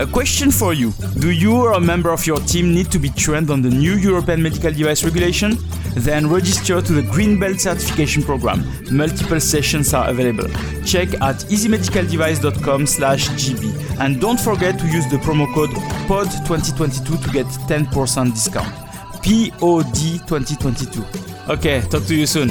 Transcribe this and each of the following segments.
A question for you Do you or a member of your team need to be trained on the new European medical device regulation? Then register to the Green Belt certification program. Multiple sessions are available. Check at easymedicaldevice.com/gb And don't forget to use the promo code POD2022 to get 10% discount. POD2022. Okay, talk to you soon.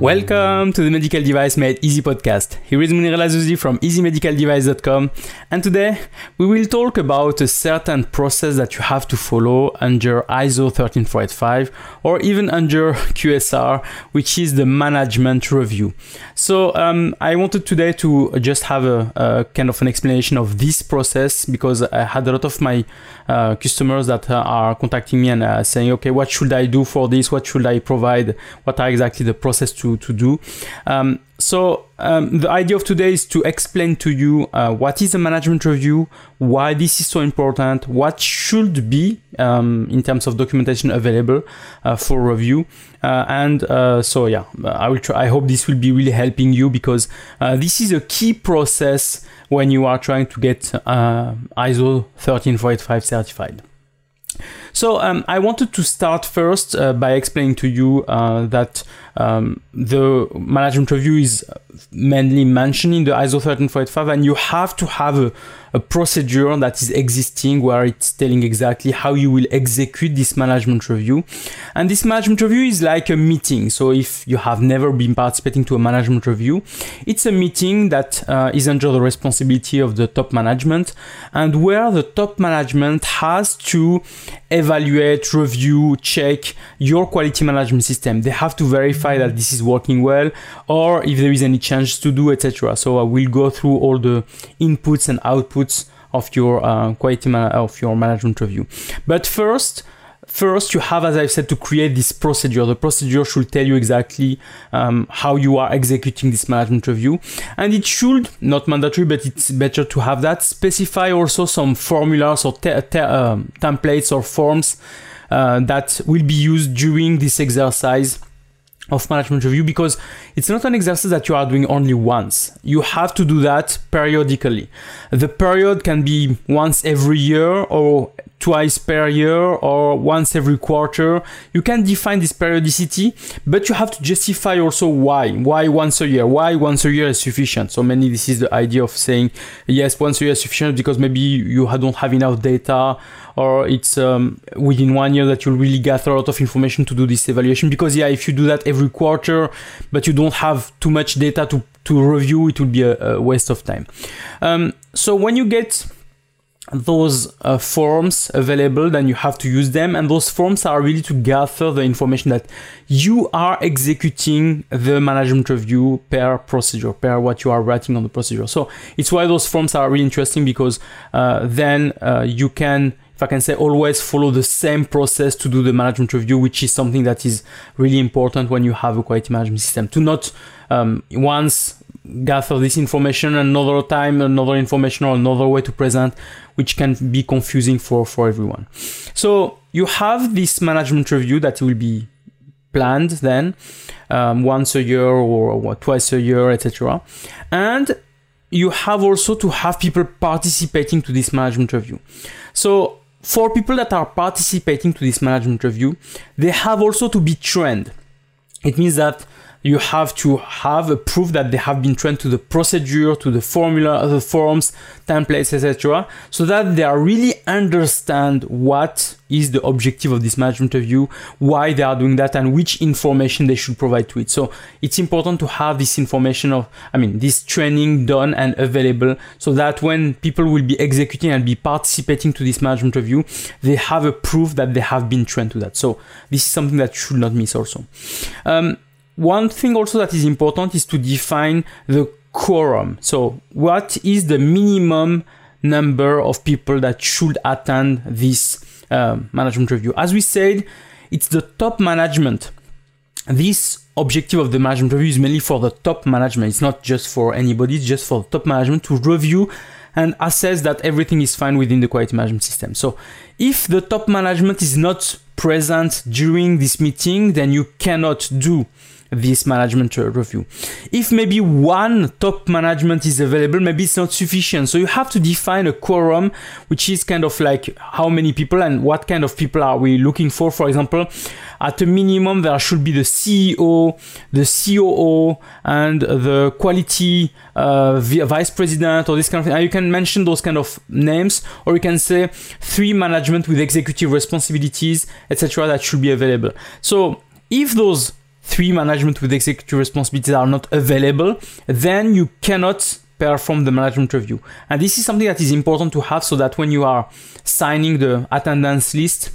Welcome to the Medical Device Made Easy podcast. Here is Monir El Azzouzi from easymedicaldevice.com and today we will talk about a certain process that you have to follow under ISO 13485 or even under QSR, which is the management review. So um, I wanted today to just have a, a, kind of an explanation of this process because I had a lot of my uh, customers that uh, are contacting me and uh, saying, okay, what should I do for this? What should I provide? What are exactly the process to, to do? Um, so um, the idea of today is to explain to you uh, what is a management review, why this is so important, what should be um, in terms of documentation available uh, for review, uh, and uh, so yeah, I will try. I hope this will be really helping you because uh, this is a key process when you are trying to get uh, ISO 13485 certified. So um, I wanted to start first uh, by explaining to you uh, that um, the management review is mainly mentioned in the ISO 13485 and you have to have a, a procedure that is existing where it's telling exactly how you will execute this management review. And this management review is like a meeting. So if you have never been participating to a management review, it's a meeting that uh, is under the responsibility of the top management and where the top management has to evaluate, review, check your quality management system. They have to verify that this is working well or if there is any change to do, etc. So I will go through all the inputs and outputs of your uh, quality man- of your management review. But first, first you have as i said to create this procedure the procedure should tell you exactly um, how you are executing this management review and it should not mandatory but it's better to have that specify also some formulas or te- te- um, templates or forms uh, that will be used during this exercise of management review because it's not an exercise that you are doing only once. You have to do that periodically. The period can be once every year or twice per year or once every quarter. You can define this periodicity, but you have to justify also why. Why once a year? Why once a year is sufficient? So many, this is the idea of saying, yes, once a year is sufficient because maybe you don't have enough data or it's um, within one year that you'll really gather a lot of information to do this evaluation because yeah if you do that every quarter but you don't have too much data to, to review it will be a, a waste of time um, so when you get those uh, forms available then you have to use them and those forms are really to gather the information that you are executing the management review per procedure per what you are writing on the procedure so it's why those forms are really interesting because uh, then uh, you can if I can say, always follow the same process to do the management review, which is something that is really important when you have a quality management system. To not um, once gather this information another time, another information or another way to present, which can be confusing for, for everyone. So you have this management review that will be planned then um, once a year or, or twice a year, etc. And you have also to have people participating to this management review. So for people that are participating to this management review, they have also to be trained. It means that you have to have a proof that they have been trained to the procedure, to the formula, the forms, templates, etc., so that they are really understand what is the objective of this management review, why they are doing that, and which information they should provide to it. So it's important to have this information of, I mean, this training done and available, so that when people will be executing and be participating to this management review, they have a proof that they have been trained to that. So this is something that should not miss also. Um, one thing also that is important is to define the quorum. So, what is the minimum number of people that should attend this uh, management review. As we said, it's the top management. This objective of the management review is mainly for the top management. It's not just for anybody, it's just for top management to review and assess that everything is fine within the quality management system. So if the top management is not present during this meeting, then you cannot do this management review. If maybe one top management is available, maybe it's not sufficient. So you have to define a quorum, which is kind of like how many people and what kind of people are we looking for. For example, at a minimum, there should be the CEO, the COO, and the quality uh, vice president or this kind of thing. And you can mention those kind of names, or you can say three management with executive responsibilities, etc. That should be available. So if those three management with executive responsibilities are not available, then you cannot perform the management review. And this is something that is important to have so that when you are signing the attendance list,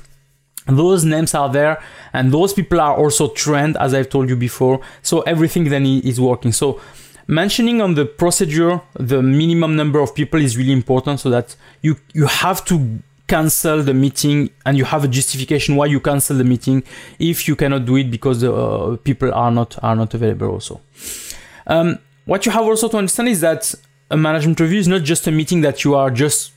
those names are there and those people are also trained as I've told you before. So everything then is working. So mentioning on the procedure the minimum number of people is really important so that you you have to cancel the meeting and you have a justification why you cancel the meeting if you cannot do it because the uh, people are not are not available also. Um, what you have also to understand is that a management review is not just a meeting that you are just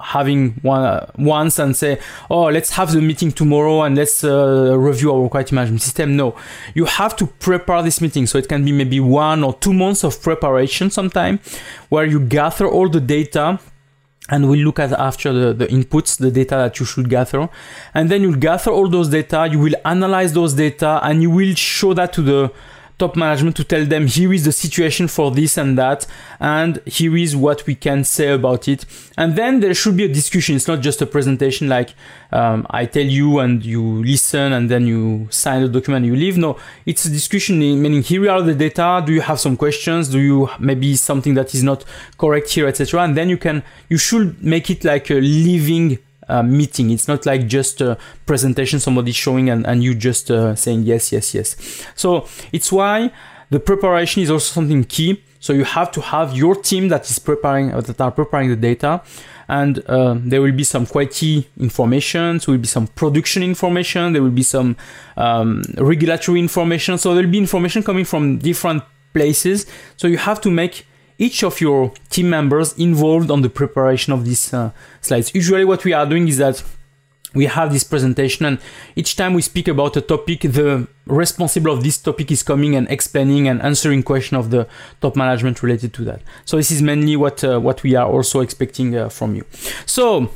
having one uh, once and say oh let's have the meeting tomorrow and let's uh, review our quality management system. No. You have to prepare this meeting. So it can be maybe one or two months of preparation sometime where you gather all the data and we'll look at after the, the inputs the data that you should gather. And then you'll gather all those data you will analyze those data and you will show that to the top management to tell them here is the situation for this and that and here is what we can say about it. And then there should be a discussion. It's not just a presentation like um, i tell you and you listen and then you sign the document you leave. No it's a discussion meaning here are the data. Do you have some questions? Do you maybe something that is not correct here etc and then you can you should make it like a living uh, meeting. It's not like just a presentation, somebody showing and, and you just uh, saying yes, yes, yes. So it's why the preparation is also something key. So you have to have your team that is preparing, uh, that are preparing the data. And uh, there will be some quality information, there will be some production information, there will be some um, regulatory information. So there will be information coming from different places. So you have to make each of your team members involved on the preparation of these uh, slides. Usually what we are doing is that we have this presentation and each time we speak about a topic the responsible of this topic is coming and explaining and answering question of the top management related to that so this is mainly what uh, what we are also expecting uh, from you so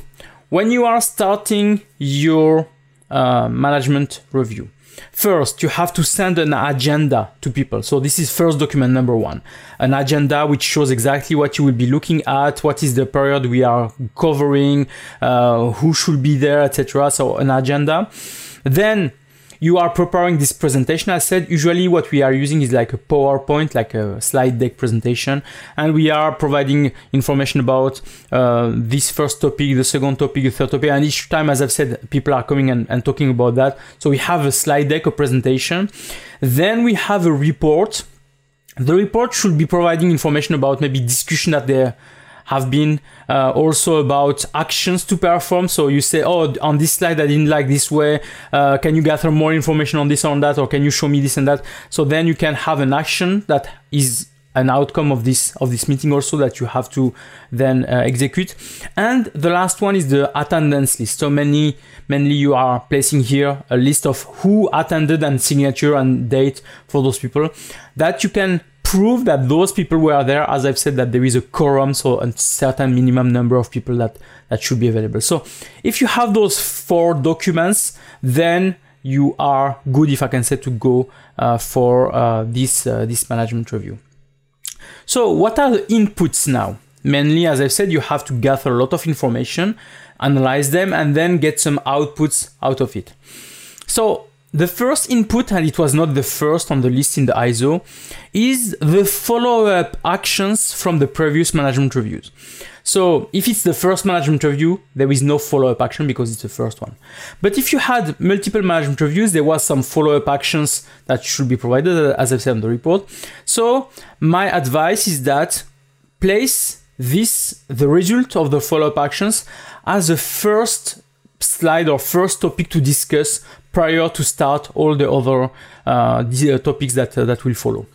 when you are starting your uh, management review First, you have to send an agenda to people. So this is first document number one, an agenda which shows exactly what you will be looking at, what is the period we are covering, uh, who should be there, etc. So an agenda. Then you are preparing this presentation. I said usually what we are using is like a PowerPoint, like a slide deck presentation, and we are providing information about uh, this first topic, the second topic, the third topic, and each time, as I've said, people are coming and, and talking about that. So we have a slide deck, a presentation. Then we have a report. The report should be providing information about maybe discussion that they have been uh, also about actions to perform. So you say, oh, on this slide I didn't like this way. Uh, can you gather more information on this or on that, or can you show me this and that? So then you can have an action that is an outcome of this of this meeting also that you have to then uh, execute and the last one is the attendance list so many mainly you are placing here a list of who attended and signature and date for those people that you can prove that those people were there as i've said that there is a quorum so a certain minimum number of people that that should be available. So if you have those four documents then you are good if i can say to go uh, for uh, this uh, this management review. So what are the inputs now? Mainly as i've said you have to gather a lot of information analyze them and then get some outputs out of it. So the first input, and it was not the first on the list in the ISO, is the follow-up actions from the previous management reviews. So if it's the first management review, there is no follow-up action because it's the first one. But if you had multiple management reviews, there was some follow-up actions that should be provided, uh, as I've said in the report. So my advice is that place this, the result of the follow-up actions, as a first slide or first topic to discuss prior to start all the other uh, uh, topics that uh, that will follow.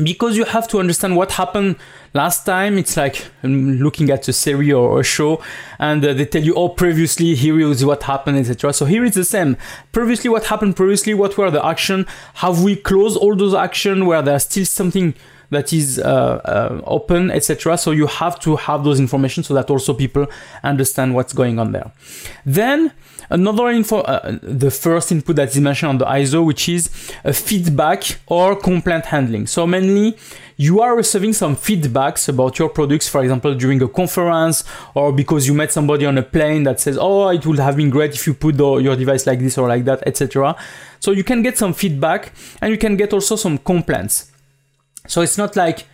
Because you have to understand what happened last time it's like um, looking at a series or a show and uh, they tell you oh previously here is what happened etc so here it's the same. Previously what happened previously what were the action? Have we closed all those action where there's still something that is uh, uh, open etc so you have to have those information so that also people understand what's going on there then Another info, uh, the first input that is mentioned on the ISO, which is a feedback or complaint handling. So mainly you are receiving some feedbacks about your products, for example, during a conference or because you met somebody on a plane that says, oh, it would have been great if you put the, your device like this or like that, etc. So you can get some feedback and you can get also some complaints. So it's not like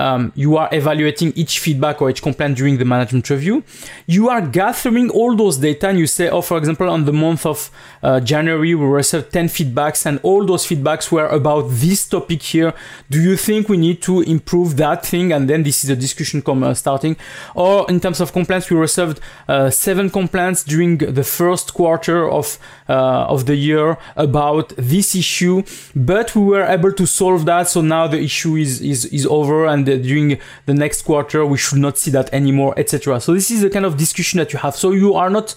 um, you are evaluating each feedback or each complaint during the management review. You are gathering all those data and you say, oh, for example, on the month of uh, January, we received 10 feedbacks and all those feedbacks were about this topic here. Do you think we need to improve that thing? And then this is a discussion come, uh, starting. Or in terms of complaints, we received uh, seven complaints during the first quarter of, uh, of the year about this issue, but we were able to solve that. So now the issue is, is, is over and during the next quarter we should not see that anymore, etc. So this is the kind of discussion that you have. So you are not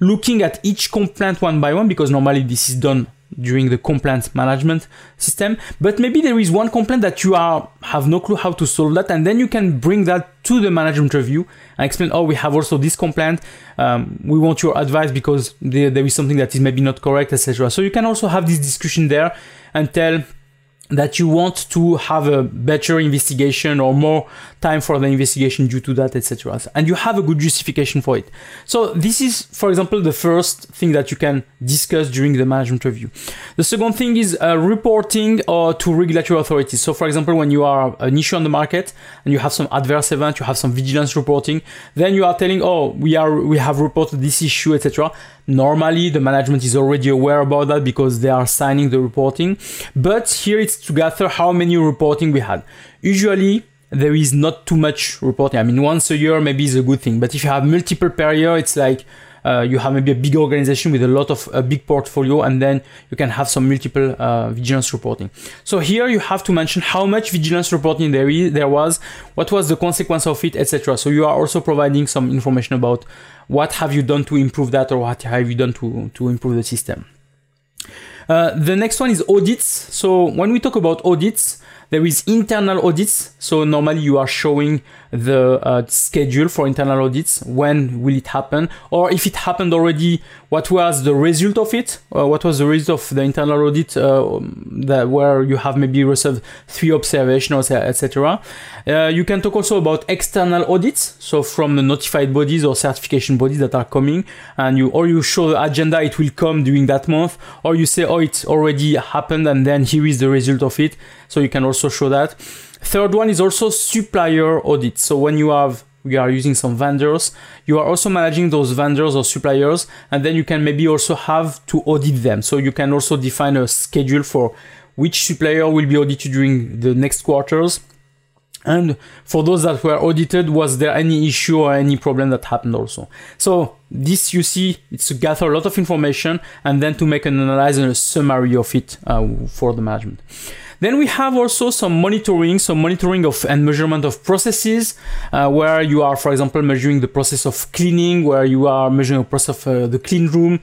looking at each complaint one by one because normally this is done during the complaint management system but maybe there is one complaint that you are have no clue how to solve that and then you can bring that to the management review and explain oh we have also this complaint um, we want your advice because there, there is something that is maybe not correct etc so you can also have this discussion there and tell that you want to have a better investigation or more time for the investigation due to that etc and you have a good justification for it. So this is for example the first thing that you can discuss during the management review. The second thing is uh, reporting uh, to regulatory authorities. So for example when you are an issue on the market and you have some adverse event you have some vigilance reporting then you are telling oh we are we have reported this issue etc normally the management is already aware about that because they are signing the reporting but here it's to gather how many reporting we had. Usually there is not too much reporting. I mean, once a year maybe is a good thing, but if you have multiple per year, it's like uh, you have maybe a big organization with a lot of a big portfolio, and then you can have some multiple uh, vigilance reporting. So here you have to mention how much vigilance reporting there is, there was, what was the consequence of it, etc. So you are also providing some information about what have you done to improve that, or what have you done to to improve the system. Uh, the next one is audits. So when we talk about audits, there is internal audits. So normally you are showing the uh, schedule for internal audits. When will it happen? Or if it happened already, what was the result of it? Uh, what was the result of the internal audit uh, that where you have maybe received three observations, etc. Uh, you can talk also about external audits. So from the notified bodies or certification bodies that are coming, and you or you show the agenda it will come during that month, or you say oh it's already happened and then here is the result of it. So you can also show that. Third one is also supplier audit. So when you have we are using some vendors, you are also managing those vendors or suppliers, and then you can maybe also have to audit them. So you can also define a schedule for which supplier will be audited during the next quarters. And for those that were audited, was there any issue or any problem that happened also? So this you see, it's to gather a lot of information and then to make an analysis and a summary of it uh, for the management. Then we have also some monitoring, some monitoring of and measurement of processes, uh, where you are, for example, measuring the process of cleaning, where you are measuring the process of uh, the clean room,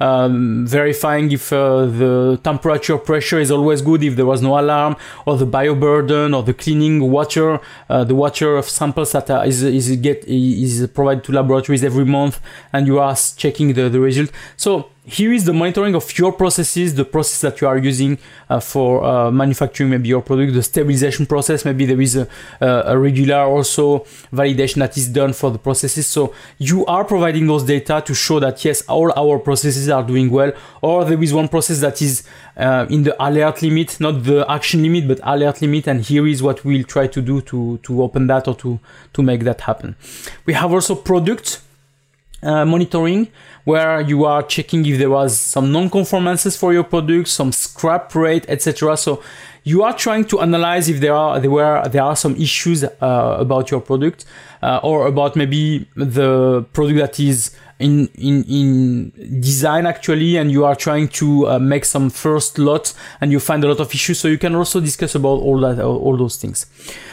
um, verifying if uh, the temperature pressure is always good, if there was no alarm, or the bioburden, or the cleaning water, uh, the water of samples that uh, is is get is provided to laboratories every month, and you are checking the, the result. So here is the monitoring of your processes, the process that you are using uh, for uh, manufacturing maybe your product, the stabilization process. Maybe there is a, a, regular also validation that is done for the processes. So you are providing those data to show that yes, all our processes are doing well, or there is one process that is uh, in the alert limit, not the action limit, but alert limit. And here is what we'll try to do to, to open that or to, to make that happen. We have also product uh, monitoring where you are checking if there was some non-conformances for your product, some scrap rate, etc. So you are trying to analyze if there are there were there are some issues uh, about your product uh, or about maybe the product that is in in in design actually and you are trying to uh, make some first lot and you find a lot of issues. So you can also discuss about all that all those things.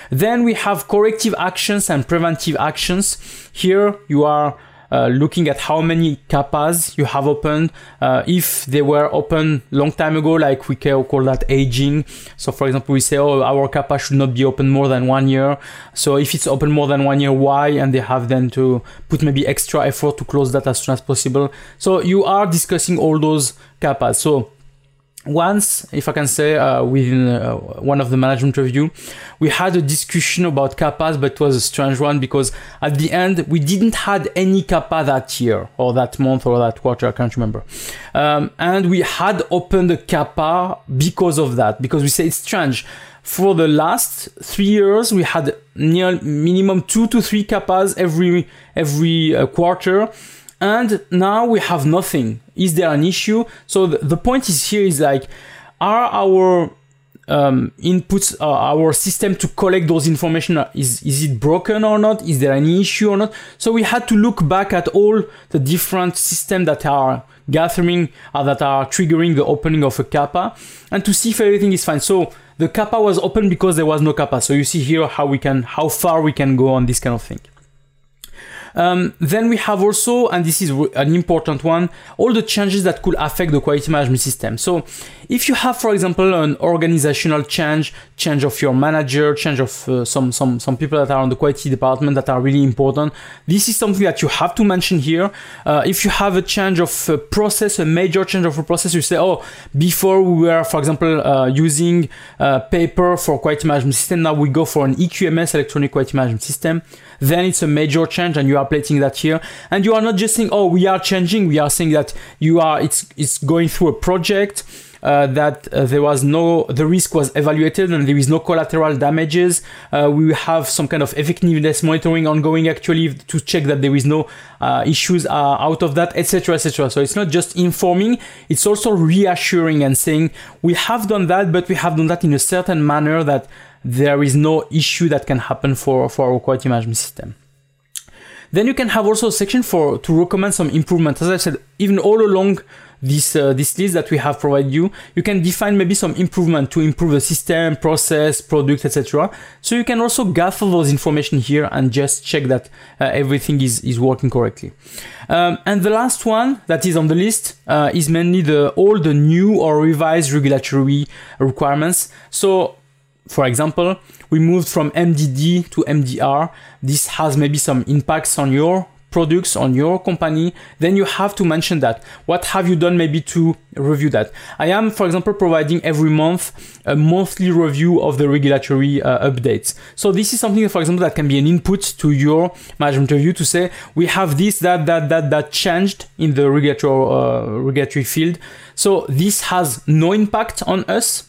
Then we have corrective actions and preventive actions. Here you are uh, looking at how many CAPAs you have opened. Uh, if they were open long time ago, like we call that aging. So for example, we say, oh, our CAPA should not be open more than one year. So if it's open more than one year, why? And they have then to put maybe extra effort to close that as soon as possible. So you are discussing all those CAPAs. So once, if I can say, uh, within uh, one of the management review, we had a discussion about CAPAs, but it was a strange one because at the end we didn't had any CAPA that year or that month or that quarter. I can't remember. Um, and we had opened a CAPA because of that because we say it's strange. For the last three years, we had near minimum two to three CAPAs every every uh, quarter and now we have nothing. Is there an issue? So the, the point is here is like, are our um, inputs, uh, our system to collect those information, uh, is, is it broken or not? Is there any issue or not? So we had to look back at all the different systems that are gathering, uh, that are triggering the opening of a CAPA and to see if everything is fine. So the CAPA was open because there was no CAPA. So you see here how we can, how far we can go on this kind of thing. Um, then we have also, and this is an important one, all the changes that could affect the quality management system. So if you have, for example, an organizational change, change of your manager, change of uh, some, some, some people that are on the quality department that are really important, this is something that you have to mention here. Uh, if you have a change of a process, a major change of a process, you say, oh, before we were, for example, uh, using uh, paper for quality management system, now we go for an EQMS, electronic quality management system then it's a major change and you are placing that here and you are not just saying oh we are changing we are saying that you are it's it's going through a project uh, that uh, there was no the risk was evaluated and there is no collateral damages uh, we have some kind of effectiveness monitoring ongoing actually to check that there is no uh, issues uh, out of that etc etc so it's not just informing it's also reassuring and saying we have done that but we have done that in a certain manner that there is no issue that can happen for, for our quality management system. Then you can have also a section for to recommend some improvement. As I said, even all along this uh, this list that we have provided you, you can define maybe some improvement to improve the system, process, product, etc. So you can also gather those information here and just check that uh, everything is is working correctly. Um, and the last one that is on the list uh, is mainly the all the new or revised regulatory requirements. So for example, we moved from MDD to MDR. This has maybe some impacts on your products on your company then you have to mention that. What have you done maybe to review that? I am for example providing every month a monthly review of the regulatory uh, updates. So this is something for example that can be an input to your management review to say we have this that that that that changed in the regulatory uh, regulatory field. So this has no impact on us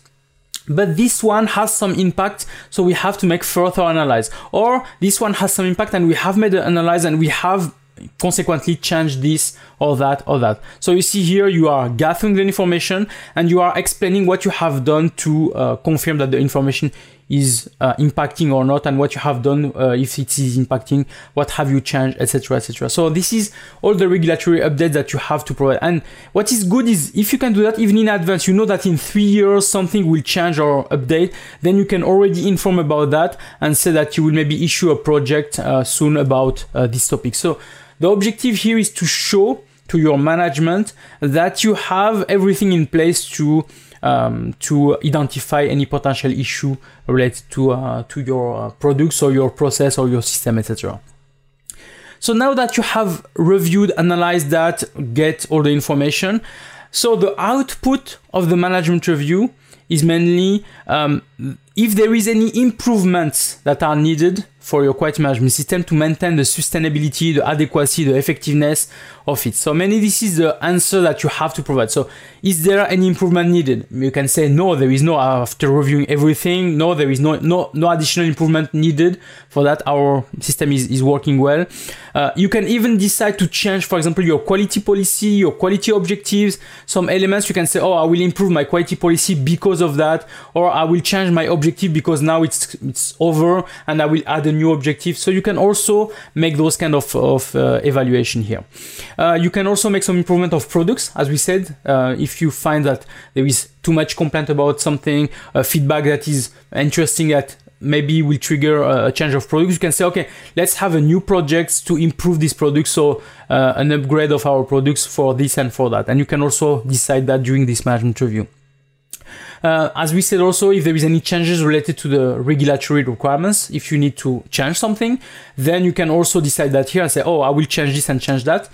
but this one has some impact so we have to make further analyze. Or this one has some impact and we have made an analyze and we have consequently changed this or that or that. So you see here you are gathering the information and you are explaining what you have done to uh, confirm that the information is uh, impacting or not and what you have done uh, if it is impacting what have you changed etc etc so this is all the regulatory updates that you have to provide. And what is good is if you can do that even in advance you know that in three years something will change or update then you can already inform about that and say that you will maybe issue a project uh, soon about uh, this topic. So the objective here is to show to your management that you have everything in place to um, to identify any potential issue related to uh, to your uh, products or your process or your system, etc. So now that you have reviewed, analyzed that, get all the information, so the output of the management review is mainly um, if there is any improvements that are needed for your quality management system to maintain the sustainability, the adequacy, the effectiveness of it. So mainly this is the answer that you have to provide. So is there any improvement needed? You can say no, there is no after reviewing everything. No, there is no no no additional improvement needed for that. Our system is, is working well. Uh, you can even decide to change, for example, your quality policy, your quality objectives, some elements. You can say, oh, I will improve my quality policy because of that, or I will change my objective because now it's it's over and I will add a new objective. So you can also make those kind of, of uh, evaluation here. Uh, you can also make some improvement of products, as we said. Uh, if you find that there is too much complaint about something, feedback that is interesting that maybe will trigger a change of products. You can say, okay, let's have a new project to improve this product. So uh, an upgrade of our products for this and for that. And you can also decide that during this management review. Uh, as we said also, if there is any changes related to the regulatory requirements, if you need to change something, then you can also decide that here and say, oh, I will change this and change that.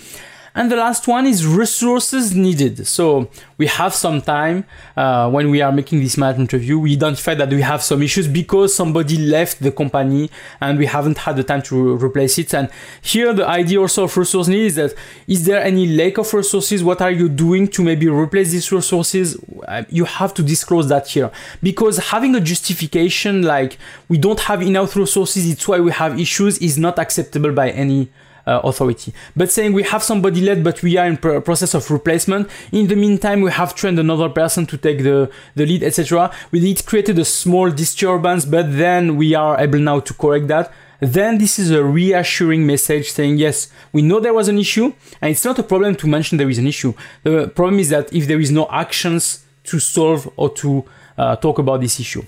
And the last one is resources needed. So we have some time uh, when we are making this management review. We identify that we have some issues because somebody left the company and we haven't had the time to re- replace it. And here the idea also of resource need is that is there any lack of resources? What are you doing to maybe replace these resources? Uh, you have to disclose that here because having a justification like we don't have enough resources, it's why we have issues is not acceptable by any uh, authority. But saying we have somebody led, but we are in pr- process of replacement. In the meantime, we have trained another person to take the, the lead, etc. We it created a small disturbance, but then we are able now to correct that. Then this is a reassuring message saying, yes, we know there was an issue, and it's not a problem to mention there is an issue. The problem is that if there is no actions to solve or to uh, talk about this issue.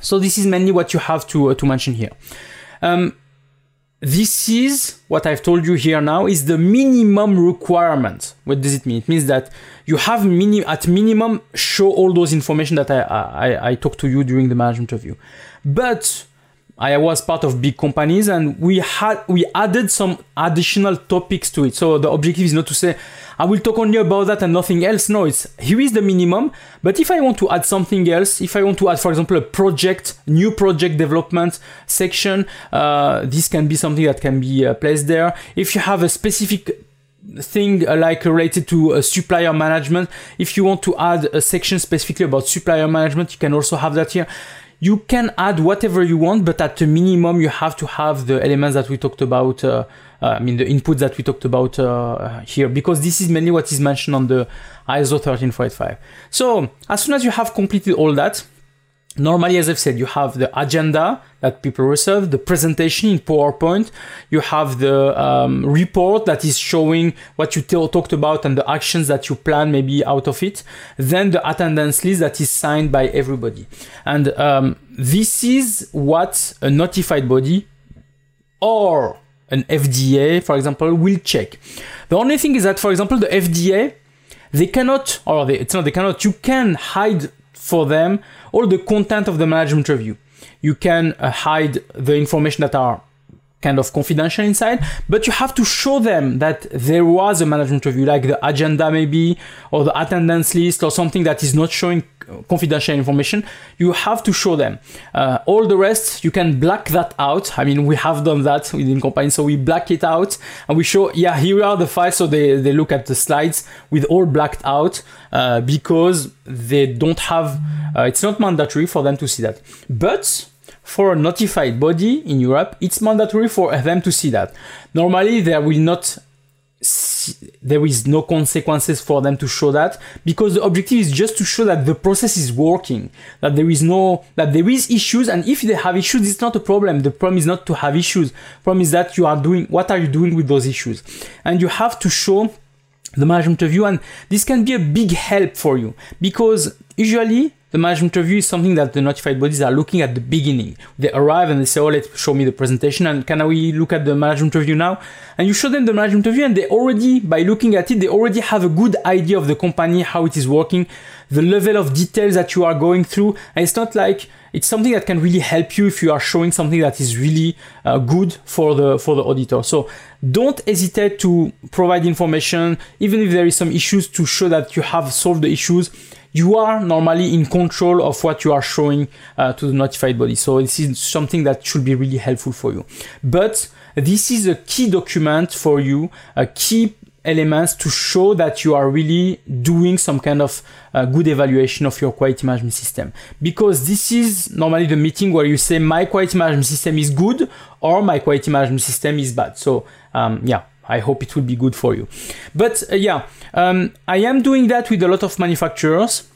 So this is mainly what you have to, uh, to mention here. Um, this is what I've told you here now is the minimum requirement. What does it mean? It means that you have mini at minimum show all those information that I, I, I talked to you during the management review. But I was part of big companies and we had we added some additional topics to it. So the objective is not to say I will talk only about that and nothing else. No, it's here is the minimum. But if I want to add something else, if I want to add, for example, a project, new project development section, uh, this can be something that can be uh, placed there. If you have a specific thing uh, like related to uh, supplier management, if you want to add a section specifically about supplier management, you can also have that here you can add whatever you want, but at a minimum, you have to have the elements that we talked about. Uh, uh, I mean, the inputs that we talked about uh, here, because this is mainly what is mentioned on the ISO 13485. So as soon as you have completed all that, Normally, as I've said, you have the agenda that people receive, the presentation in PowerPoint, you have the um, report that is showing what you t- talked about and the actions that you plan maybe out of it, then the attendance list that is signed by everybody. And um, this is what a notified body or an FDA, for example, will check. The only thing is that, for example, the FDA, they cannot, or they, it's not they cannot, you can hide for them all the content of the management review. You can uh, hide the information that are kind of confidential inside, but you have to show them that there was a management review, like the agenda maybe, or the attendance list, or something that is not showing confidential information, you have to show them. Uh, all the rest, you can black that out. I mean, we have done that within Compine, so we black it out and we show, yeah, here are the files. So they, they look at the slides with all blacked out uh, because they don't have, uh, it's not mandatory for them to see that. But for a notified body in Europe, it's mandatory for them to see that. Normally, they will not there is no consequences for them to show that because the objective is just to show that the process is working that there is no that there is issues and if they have issues it's not a problem. The problem is not to have issues. Problem is that you are doing what are you doing with those issues? And you have to show the management review and this can be a big help for you because usually the management review is something that the notified bodies are looking at the beginning. They arrive and they say, oh, let's show me the presentation and can we look at the management review now? And you show them the management review and they already, by looking at it, they already have a good idea of the company, how it is working, the level of details that you are going through. And it's not like, it's something that can really help you if you are showing something that is really uh, good for the for the auditor. So don't hesitate to provide information, even if there is some issues, to show that you have solved the issues you are normally in control of what you are showing uh, to the notified body. So this is something that should be really helpful for you. But this is a key document for you, a key elements to show that you are really doing some kind of uh, good evaluation of your quality management system. Because this is normally the meeting where you say my quality management system is good or my quality management system is bad. So um, yeah, I hope it will be good for you. But uh, yeah, um, I am doing that with a lot of manufacturers.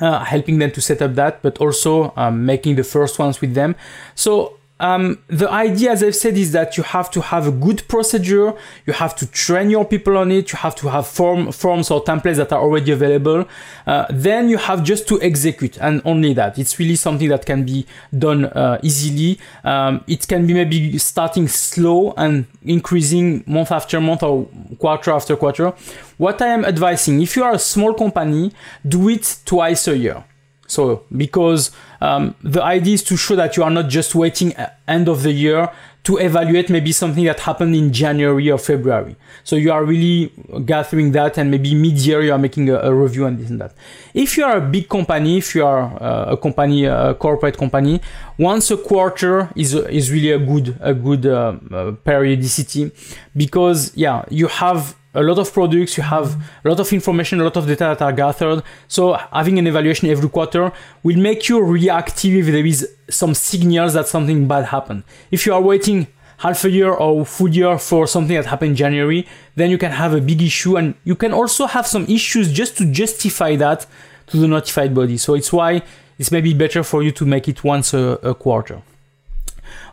Uh, helping them to set up that, but also um, making the first ones with them. So um, the idea, as I've said, is that you have to have a good procedure. You have to train your people on it. You have to have form, forms or templates that are already available. Uh, then you have just to execute and only that. It's really something that can be done uh, easily. Um, it can be maybe starting slow and increasing month after month or quarter after quarter. What I am advising, if you are a small company, do it twice a year. So because um, the idea is to show that you are not just waiting end of the year to evaluate maybe something that happened in January or February. So you are really gathering that and maybe mid-year you are making a, a review and this and that. If you are a big company, if you are uh, a company, a corporate company, once a quarter is is really a good a good uh, uh, periodicity because yeah you have a lot of products, you have a lot of information, a lot of data that are gathered. So having an evaluation every quarter will make you reactive if there is some signals that something bad happened. If you are waiting half a year or full year for something that happened in January, then you can have a big issue and you can also have some issues just to justify that to the notified body. So it's why it's maybe better for you to make it once a, a quarter.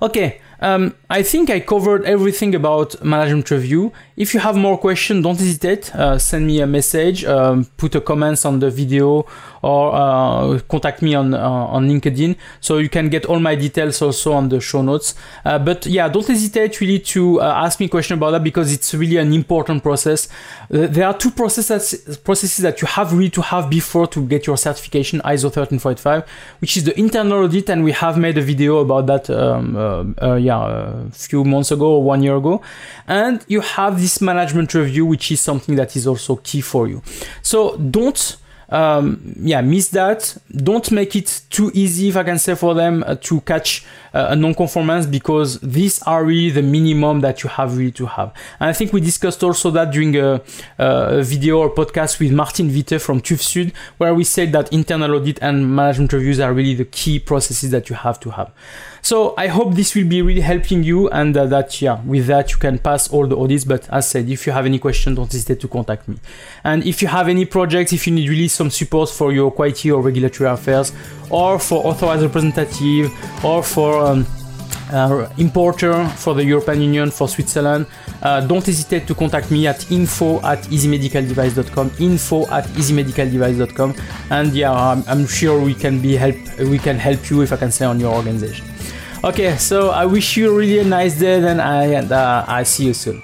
Okay, um, I think I covered everything about management review. If you have more questions, don't hesitate. Uh, send me a message, um, put a comments on the video, or uh, contact me on uh, on LinkedIn. So you can get all my details also on the show notes. Uh, but yeah, don't hesitate really to uh, ask me question about that because it's really an important process. Uh, there are two processes processes that you have really to have before to get your certification ISO 13485, which is the internal audit, and we have made a video about that. Um, yeah, few months ago or one year ago, and you have this management review, which is something that is also key for you. So don't um, yeah, miss that. Don't make it too easy, if I can say, for them uh, to catch uh, a non-conformance because these are really the minimum that you have really to have. And I think we discussed also that during a, a video or podcast with Martin Witte from TÜV Süd, where we said that internal audit and management reviews are really the key processes that you have to have. So I hope this will be really helping you and uh, that, yeah, with that you can pass all the audits. But as said, if you have any questions, don't hesitate to contact me. And if you have any projects, if you need really some support for your quality or regulatory affairs, or for authorized representative, or for um, uh, importer for the European Union for Switzerland, uh, don't hesitate to contact me at info at easymedicaldevice.com. Info at easymedicaldevice.com, and yeah, I'm, I'm, sure we can be help. We can help you if I can say on your organization. Okay, so I wish you really a nice day, then I and uh, I see you soon.